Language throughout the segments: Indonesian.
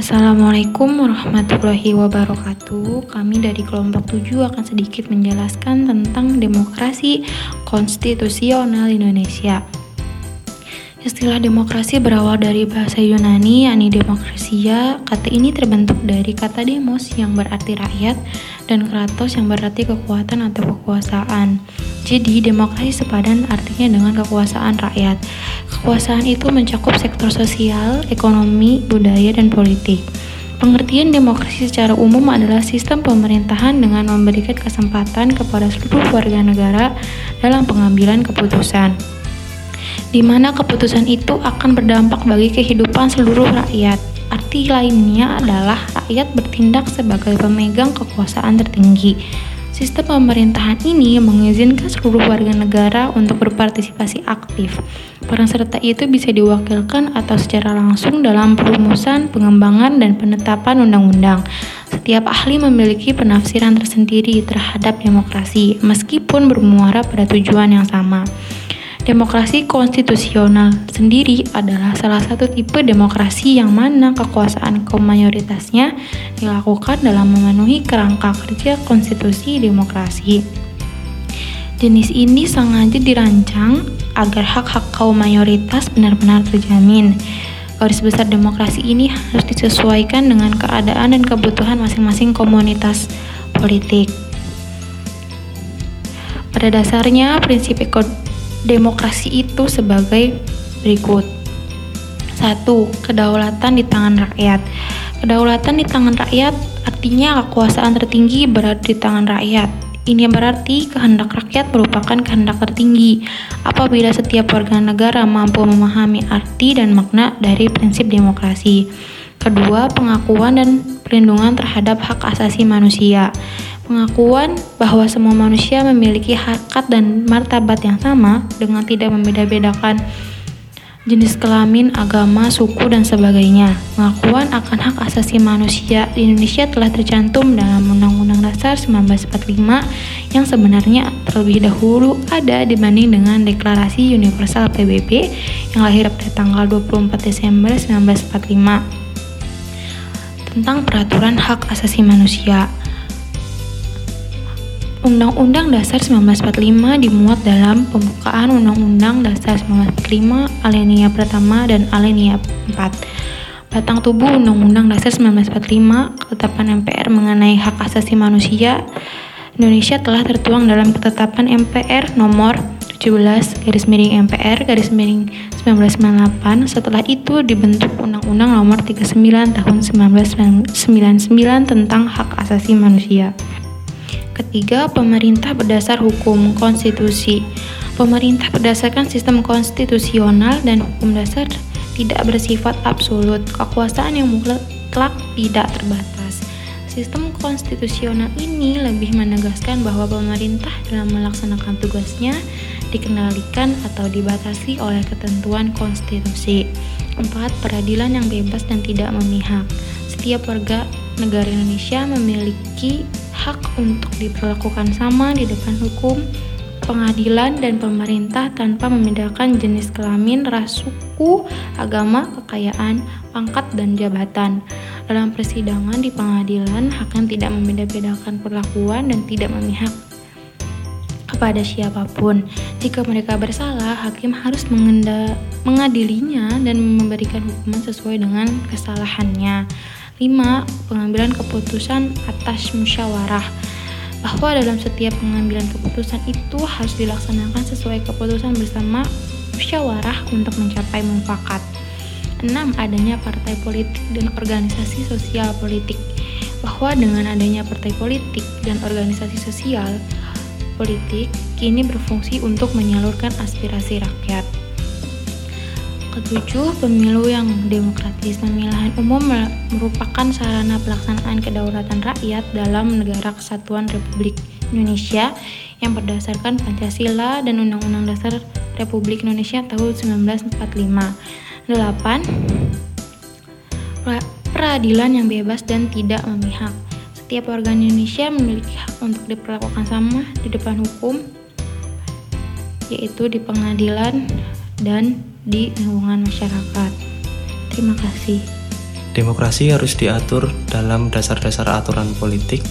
Assalamualaikum warahmatullahi wabarakatuh. Kami dari kelompok 7 akan sedikit menjelaskan tentang demokrasi konstitusional Indonesia. Istilah demokrasi berawal dari bahasa Yunani, yakni demokrasia. Kata ini terbentuk dari kata demos yang berarti rakyat dan kratos yang berarti kekuatan atau kekuasaan. Jadi, demokrasi sepadan artinya dengan kekuasaan rakyat. Kekuasaan itu mencakup sektor sosial, ekonomi, budaya, dan politik. Pengertian demokrasi secara umum adalah sistem pemerintahan dengan memberikan kesempatan kepada seluruh warga negara dalam pengambilan keputusan, di mana keputusan itu akan berdampak bagi kehidupan seluruh rakyat. Arti lainnya adalah rakyat bertindak sebagai pemegang kekuasaan tertinggi Sistem pemerintahan ini mengizinkan seluruh warga negara untuk berpartisipasi aktif. Peran serta itu bisa diwakilkan atau secara langsung dalam perumusan, pengembangan, dan penetapan undang-undang. Setiap ahli memiliki penafsiran tersendiri terhadap demokrasi, meskipun bermuara pada tujuan yang sama. Demokrasi konstitusional sendiri adalah salah satu tipe demokrasi yang mana kekuasaan kaum mayoritasnya dilakukan dalam memenuhi kerangka kerja konstitusi demokrasi. Jenis ini sengaja dirancang agar hak-hak kaum mayoritas benar-benar terjamin. Garis besar demokrasi ini harus disesuaikan dengan keadaan dan kebutuhan masing-masing komunitas politik. Pada dasarnya, prinsip demokrasi itu sebagai berikut. Satu, kedaulatan di tangan rakyat. Kedaulatan di tangan rakyat artinya kekuasaan tertinggi berada di tangan rakyat. Ini berarti kehendak rakyat merupakan kehendak tertinggi. Apabila setiap warga negara mampu memahami arti dan makna dari prinsip demokrasi. Kedua, pengakuan dan perlindungan terhadap hak asasi manusia. Pengakuan bahwa semua manusia memiliki harkat dan martabat yang sama dengan tidak membeda-bedakan jenis kelamin, agama, suku, dan sebagainya. Pengakuan akan hak asasi manusia di Indonesia telah tercantum dalam Undang-Undang Dasar 1945 yang sebenarnya terlebih dahulu ada dibanding dengan Deklarasi Universal PBB yang lahir pada tanggal 24 Desember 1945 tentang peraturan hak asasi manusia. Undang-Undang Dasar 1945 dimuat dalam pembukaan Undang-Undang Dasar 1945 alinea pertama dan alinea 4. Batang tubuh Undang-Undang Dasar 1945, ketetapan MPR mengenai hak asasi manusia Indonesia telah tertuang dalam ketetapan MPR nomor 17 garis miring MPR garis miring 1998 setelah itu dibentuk Undang-Undang nomor 39 tahun 1999 tentang hak asasi manusia. Ketiga, pemerintah berdasar hukum konstitusi. Pemerintah berdasarkan sistem konstitusional dan hukum dasar tidak bersifat absolut. Kekuasaan yang mutlak tidak terbatas. Sistem konstitusional ini lebih menegaskan bahwa pemerintah dalam melaksanakan tugasnya dikendalikan atau dibatasi oleh ketentuan konstitusi. Empat, Peradilan yang bebas dan tidak memihak. Setiap warga negara Indonesia memiliki hak untuk diperlakukan sama di depan hukum, pengadilan, dan pemerintah tanpa membedakan jenis kelamin, ras, suku, agama, kekayaan, pangkat, dan jabatan. Dalam persidangan di pengadilan, hakim tidak membeda-bedakan perlakuan dan tidak memihak kepada siapa pun. Jika mereka bersalah, hakim harus mengadilinya dan memberikan hukuman sesuai dengan kesalahannya. 5. Pengambilan keputusan atas musyawarah bahwa dalam setiap pengambilan keputusan itu harus dilaksanakan sesuai keputusan bersama musyawarah untuk mencapai mufakat. 6. Adanya partai politik dan organisasi sosial politik bahwa dengan adanya partai politik dan organisasi sosial politik kini berfungsi untuk menyalurkan aspirasi rakyat. Ketujuh, pemilu yang demokratis. Pemilihan umum merupakan sarana pelaksanaan kedaulatan rakyat dalam negara kesatuan Republik Indonesia yang berdasarkan Pancasila dan Undang-Undang Dasar Republik Indonesia tahun 1945. 8. Peradilan yang bebas dan tidak memihak. Setiap warga Indonesia memiliki hak untuk diperlakukan sama di depan hukum, yaitu di pengadilan dan di lingkungan masyarakat. Terima kasih. Demokrasi harus diatur dalam dasar-dasar aturan politik,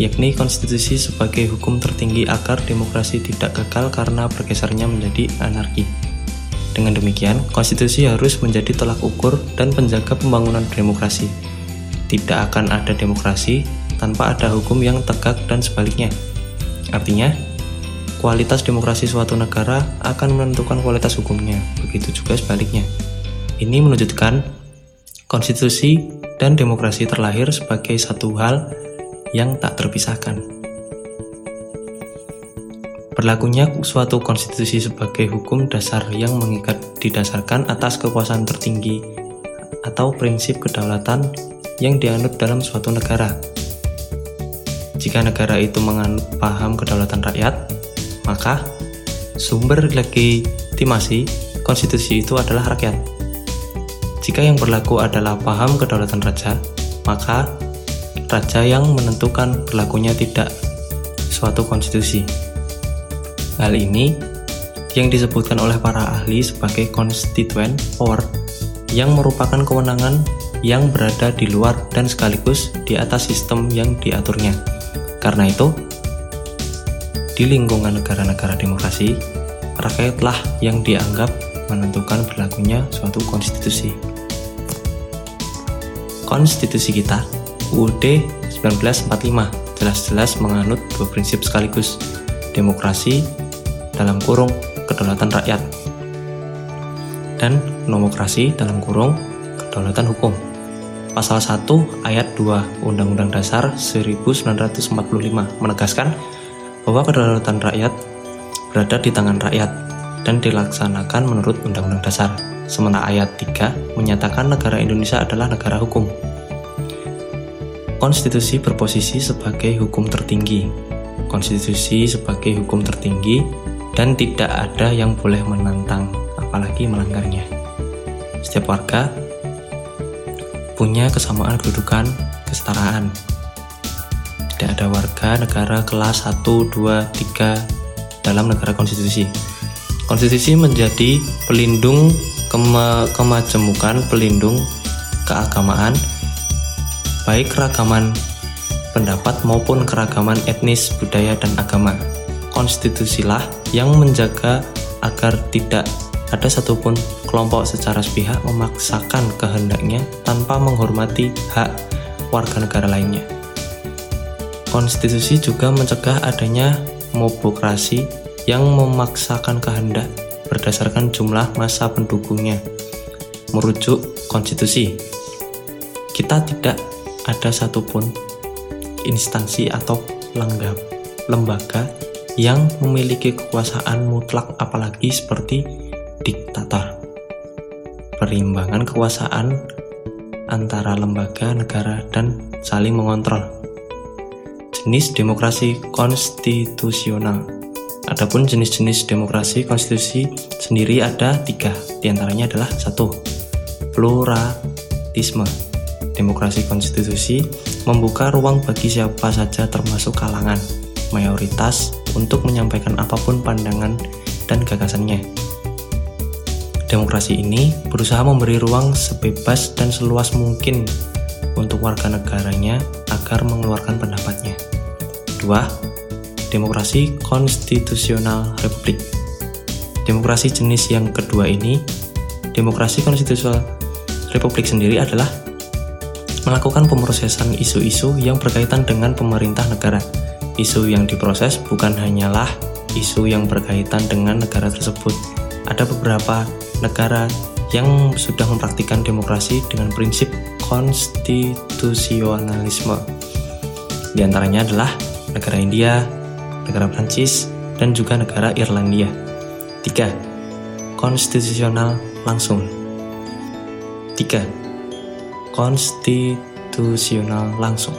yakni konstitusi sebagai hukum tertinggi agar demokrasi tidak gagal karena bergesernya menjadi anarki. Dengan demikian, konstitusi harus menjadi tolak ukur dan penjaga pembangunan demokrasi. Tidak akan ada demokrasi tanpa ada hukum yang tegak dan sebaliknya. Artinya, kualitas demokrasi suatu negara akan menentukan kualitas hukumnya, begitu juga sebaliknya. Ini menunjukkan konstitusi dan demokrasi terlahir sebagai satu hal yang tak terpisahkan. Berlakunya suatu konstitusi sebagai hukum dasar yang mengikat didasarkan atas kekuasaan tertinggi atau prinsip kedaulatan yang dianut dalam suatu negara. Jika negara itu menganut paham kedaulatan rakyat, maka sumber legitimasi konstitusi itu adalah rakyat. Jika yang berlaku adalah paham kedaulatan raja, maka raja yang menentukan berlakunya tidak suatu konstitusi. Hal ini yang disebutkan oleh para ahli sebagai constituent power yang merupakan kewenangan yang berada di luar dan sekaligus di atas sistem yang diaturnya. Karena itu, di lingkungan negara-negara demokrasi, rakyatlah yang dianggap menentukan berlakunya suatu konstitusi. Konstitusi kita UUD 1945 jelas-jelas menganut dua prinsip sekaligus demokrasi dalam kurung kedaulatan rakyat dan nomokrasi dalam kurung kedaulatan hukum. Pasal 1 ayat 2 Undang-Undang Dasar 1945 menegaskan bahwa kedaulatan rakyat berada di tangan rakyat dan dilaksanakan menurut Undang-Undang Dasar Sementara ayat 3 menyatakan negara Indonesia adalah negara hukum. Konstitusi berposisi sebagai hukum tertinggi. Konstitusi sebagai hukum tertinggi dan tidak ada yang boleh menantang apalagi melanggarnya. Setiap warga punya kesamaan kedudukan kesetaraan. Tidak ada warga negara kelas 1, 2, 3 dalam negara konstitusi. Konstitusi menjadi pelindung kema kemajemukan pelindung keagamaan, baik keragaman pendapat maupun keragaman etnis, budaya, dan agama. Konstitusilah yang menjaga agar tidak ada satupun kelompok secara sepihak memaksakan kehendaknya tanpa menghormati hak warga negara lainnya. Konstitusi juga mencegah adanya mobokrasi yang memaksakan kehendak berdasarkan jumlah masa pendukungnya. Merujuk konstitusi, kita tidak ada satupun instansi atau lenggap, lembaga yang memiliki kekuasaan mutlak apalagi seperti diktator. Perimbangan kekuasaan antara lembaga, negara, dan saling mengontrol. Jenis demokrasi konstitusional Adapun jenis-jenis demokrasi konstitusi sendiri ada tiga, di antaranya adalah satu, pluralisme. Demokrasi konstitusi membuka ruang bagi siapa saja termasuk kalangan mayoritas untuk menyampaikan apa pun pandangan dan gagasannya. Demokrasi ini berusaha memberi ruang sebebas dan seluas mungkin untuk warga negaranya agar mengeluarkan pendapatnya. Dua, demokrasi konstitusional republik. Demokrasi jenis yang kedua ini, demokrasi konstitusional republik sendiri adalah melakukan pemrosesan isu-isu yang berkaitan dengan pemerintah negara. Isu yang diproses bukan hanyalah isu yang berkaitan dengan negara tersebut. Ada beberapa negara yang sudah mempraktikkan demokrasi dengan prinsip konstitusionalisme. Di antaranya adalah negara India, negara Prancis, dan juga negara Irlandia. 3. Konstitusional langsung. 3. Konstitusional langsung.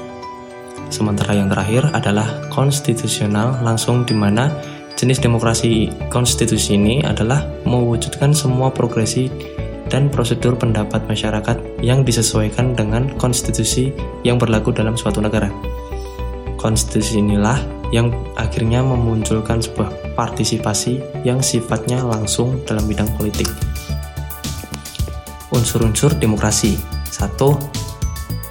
Sementara yang terakhir adalah konstitusional langsung di mana jenis demokrasi konstitusi ini adalah mewujudkan semua progresi dan prosedur pendapat masyarakat yang disesuaikan dengan konstitusi yang berlaku dalam suatu negara. Konstitusi inilah yang akhirnya memunculkan sebuah partisipasi yang sifatnya langsung dalam bidang politik. Unsur-unsur demokrasi Satu,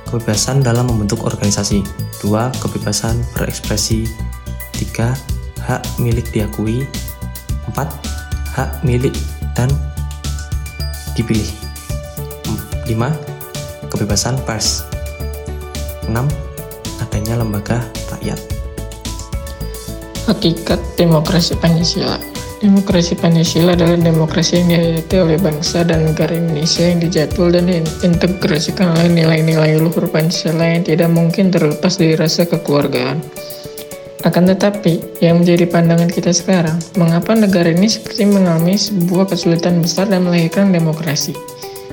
kebebasan dalam membentuk organisasi. Dua, kebebasan berekspresi. Tiga, hak milik diakui. Empat, hak milik dan dipilih. Lima, kebebasan pers. Enam, adanya lembaga rakyat. Hakikat demokrasi Pancasila Demokrasi Pancasila adalah demokrasi yang dihayati oleh bangsa dan negara Indonesia yang dijadwal dan diintegrasikan oleh nilai-nilai luhur Pancasila yang tidak mungkin terlepas dari rasa kekeluargaan. Akan tetapi, yang menjadi pandangan kita sekarang, mengapa negara ini seperti mengalami sebuah kesulitan besar dan melahirkan demokrasi?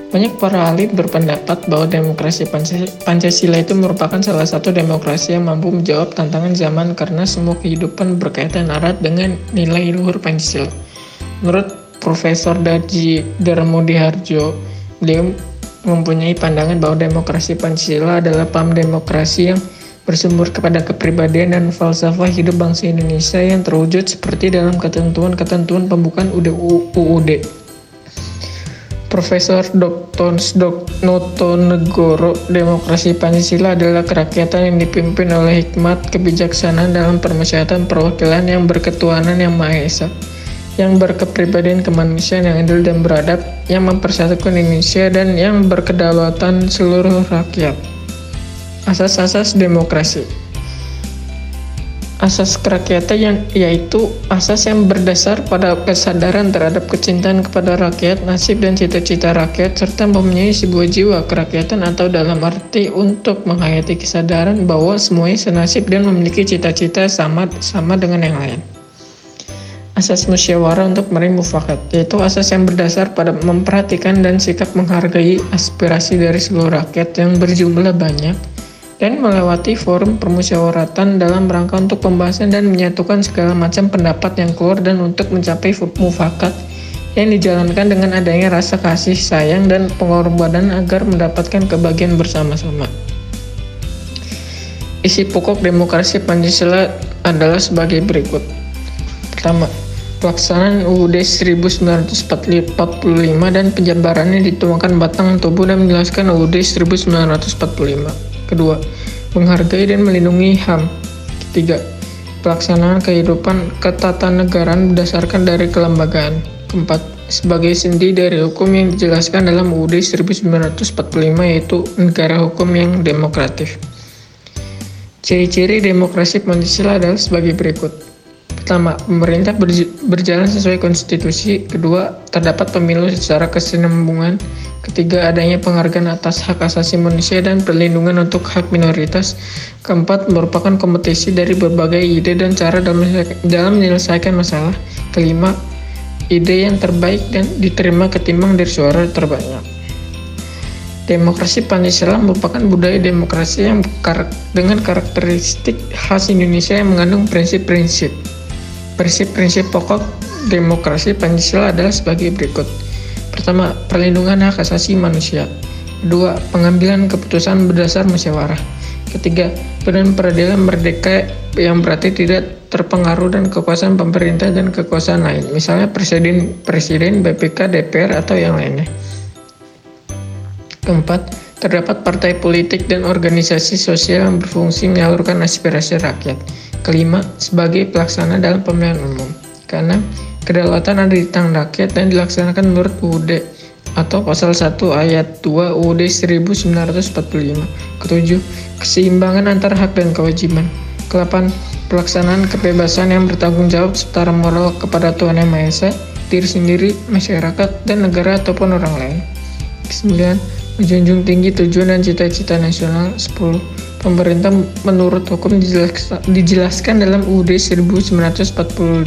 Banyak para ahli berpendapat bahwa demokrasi Pancasila itu merupakan salah satu demokrasi yang mampu menjawab tantangan zaman karena semua kehidupan berkaitan erat dengan nilai luhur Pancasila. Menurut Profesor Daji Darmodi Harjo, beliau mempunyai pandangan bahwa demokrasi Pancasila adalah paham demokrasi yang bersumber kepada kepribadian dan falsafah hidup bangsa Indonesia yang terwujud seperti dalam ketentuan-ketentuan pembukaan UUD. Profesor Dr. Noto Negoro, demokrasi Pancasila adalah kerakyatan yang dipimpin oleh hikmat kebijaksanaan dalam permasyaratan perwakilan yang berketuhanan yang Maha Esa, yang berkepribadian kemanusiaan yang adil dan beradab, yang mempersatukan Indonesia dan yang berkedaulatan seluruh rakyat. Asas-asas demokrasi asas kerakyatan yang yaitu asas yang berdasar pada kesadaran terhadap kecintaan kepada rakyat, nasib dan cita-cita rakyat serta mempunyai sebuah jiwa kerakyatan atau dalam arti untuk menghayati kesadaran bahwa semuanya senasib dan memiliki cita-cita sama sama dengan yang lain. Asas musyawarah untuk meraih mufakat, yaitu asas yang berdasar pada memperhatikan dan sikap menghargai aspirasi dari seluruh rakyat yang berjumlah banyak dan melewati forum permusyawaratan dalam rangka untuk pembahasan dan menyatukan segala macam pendapat yang keluar dan untuk mencapai mufakat yang dijalankan dengan adanya rasa kasih sayang dan pengorbanan agar mendapatkan kebahagiaan bersama-sama. Isi pokok demokrasi Pancasila adalah sebagai berikut. Pertama, pelaksanaan UUD 1945 dan penjabarannya dituangkan batang tubuh dan menjelaskan UUD 1945. Kedua, menghargai dan melindungi HAM. Ketiga, pelaksanaan kehidupan ketatanegaraan berdasarkan dari kelembagaan. Keempat, sebagai sendi dari hukum yang dijelaskan dalam UUD 1945 yaitu negara hukum yang demokratif. Ciri-ciri demokrasi Pancasila adalah sebagai berikut. Pertama, pemerintah berjalan sesuai konstitusi. Kedua, terdapat pemilu secara kesinambungan. Ketiga, adanya penghargaan atas hak asasi manusia dan perlindungan untuk hak minoritas. Keempat, merupakan kompetisi dari berbagai ide dan cara dalam, menyelesaikan masalah. Kelima, ide yang terbaik dan diterima ketimbang dari suara terbanyak. Demokrasi Pancasila merupakan budaya demokrasi yang dengan karakteristik khas Indonesia yang mengandung prinsip-prinsip Prinsip-prinsip pokok demokrasi Pancasila adalah sebagai berikut. Pertama, perlindungan hak asasi manusia. Kedua, pengambilan keputusan berdasar musyawarah. Ketiga, badan peradilan merdeka yang berarti tidak terpengaruh dan kekuasaan pemerintah dan kekuasaan lain, misalnya presiden, presiden, BPK, DPR atau yang lainnya. Keempat, terdapat partai politik dan organisasi sosial yang berfungsi menyalurkan aspirasi rakyat. Kelima, sebagai pelaksana dalam pemilihan umum. Karena kedaulatan ada di tangan rakyat dan dilaksanakan menurut UUD atau pasal 1 ayat 2 UUD 1945. Ketujuh, keseimbangan antara hak dan kewajiban. Kelapan, pelaksanaan kebebasan yang bertanggung jawab setara moral kepada Tuhan Yang Maha Esa, diri sendiri, masyarakat, dan negara ataupun orang lain. Kesembilan, menjunjung tinggi tujuan dan cita-cita nasional. Sepuluh, Pemerintah menurut hukum dijelaskan dalam UUD 1945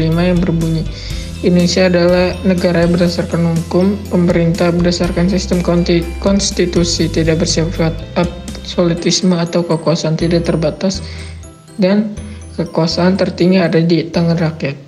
yang berbunyi Indonesia adalah negara berdasarkan hukum, pemerintah berdasarkan sistem konstitusi tidak bersifat absolutisme atau kekuasaan tidak terbatas dan kekuasaan tertinggi ada di tangan rakyat.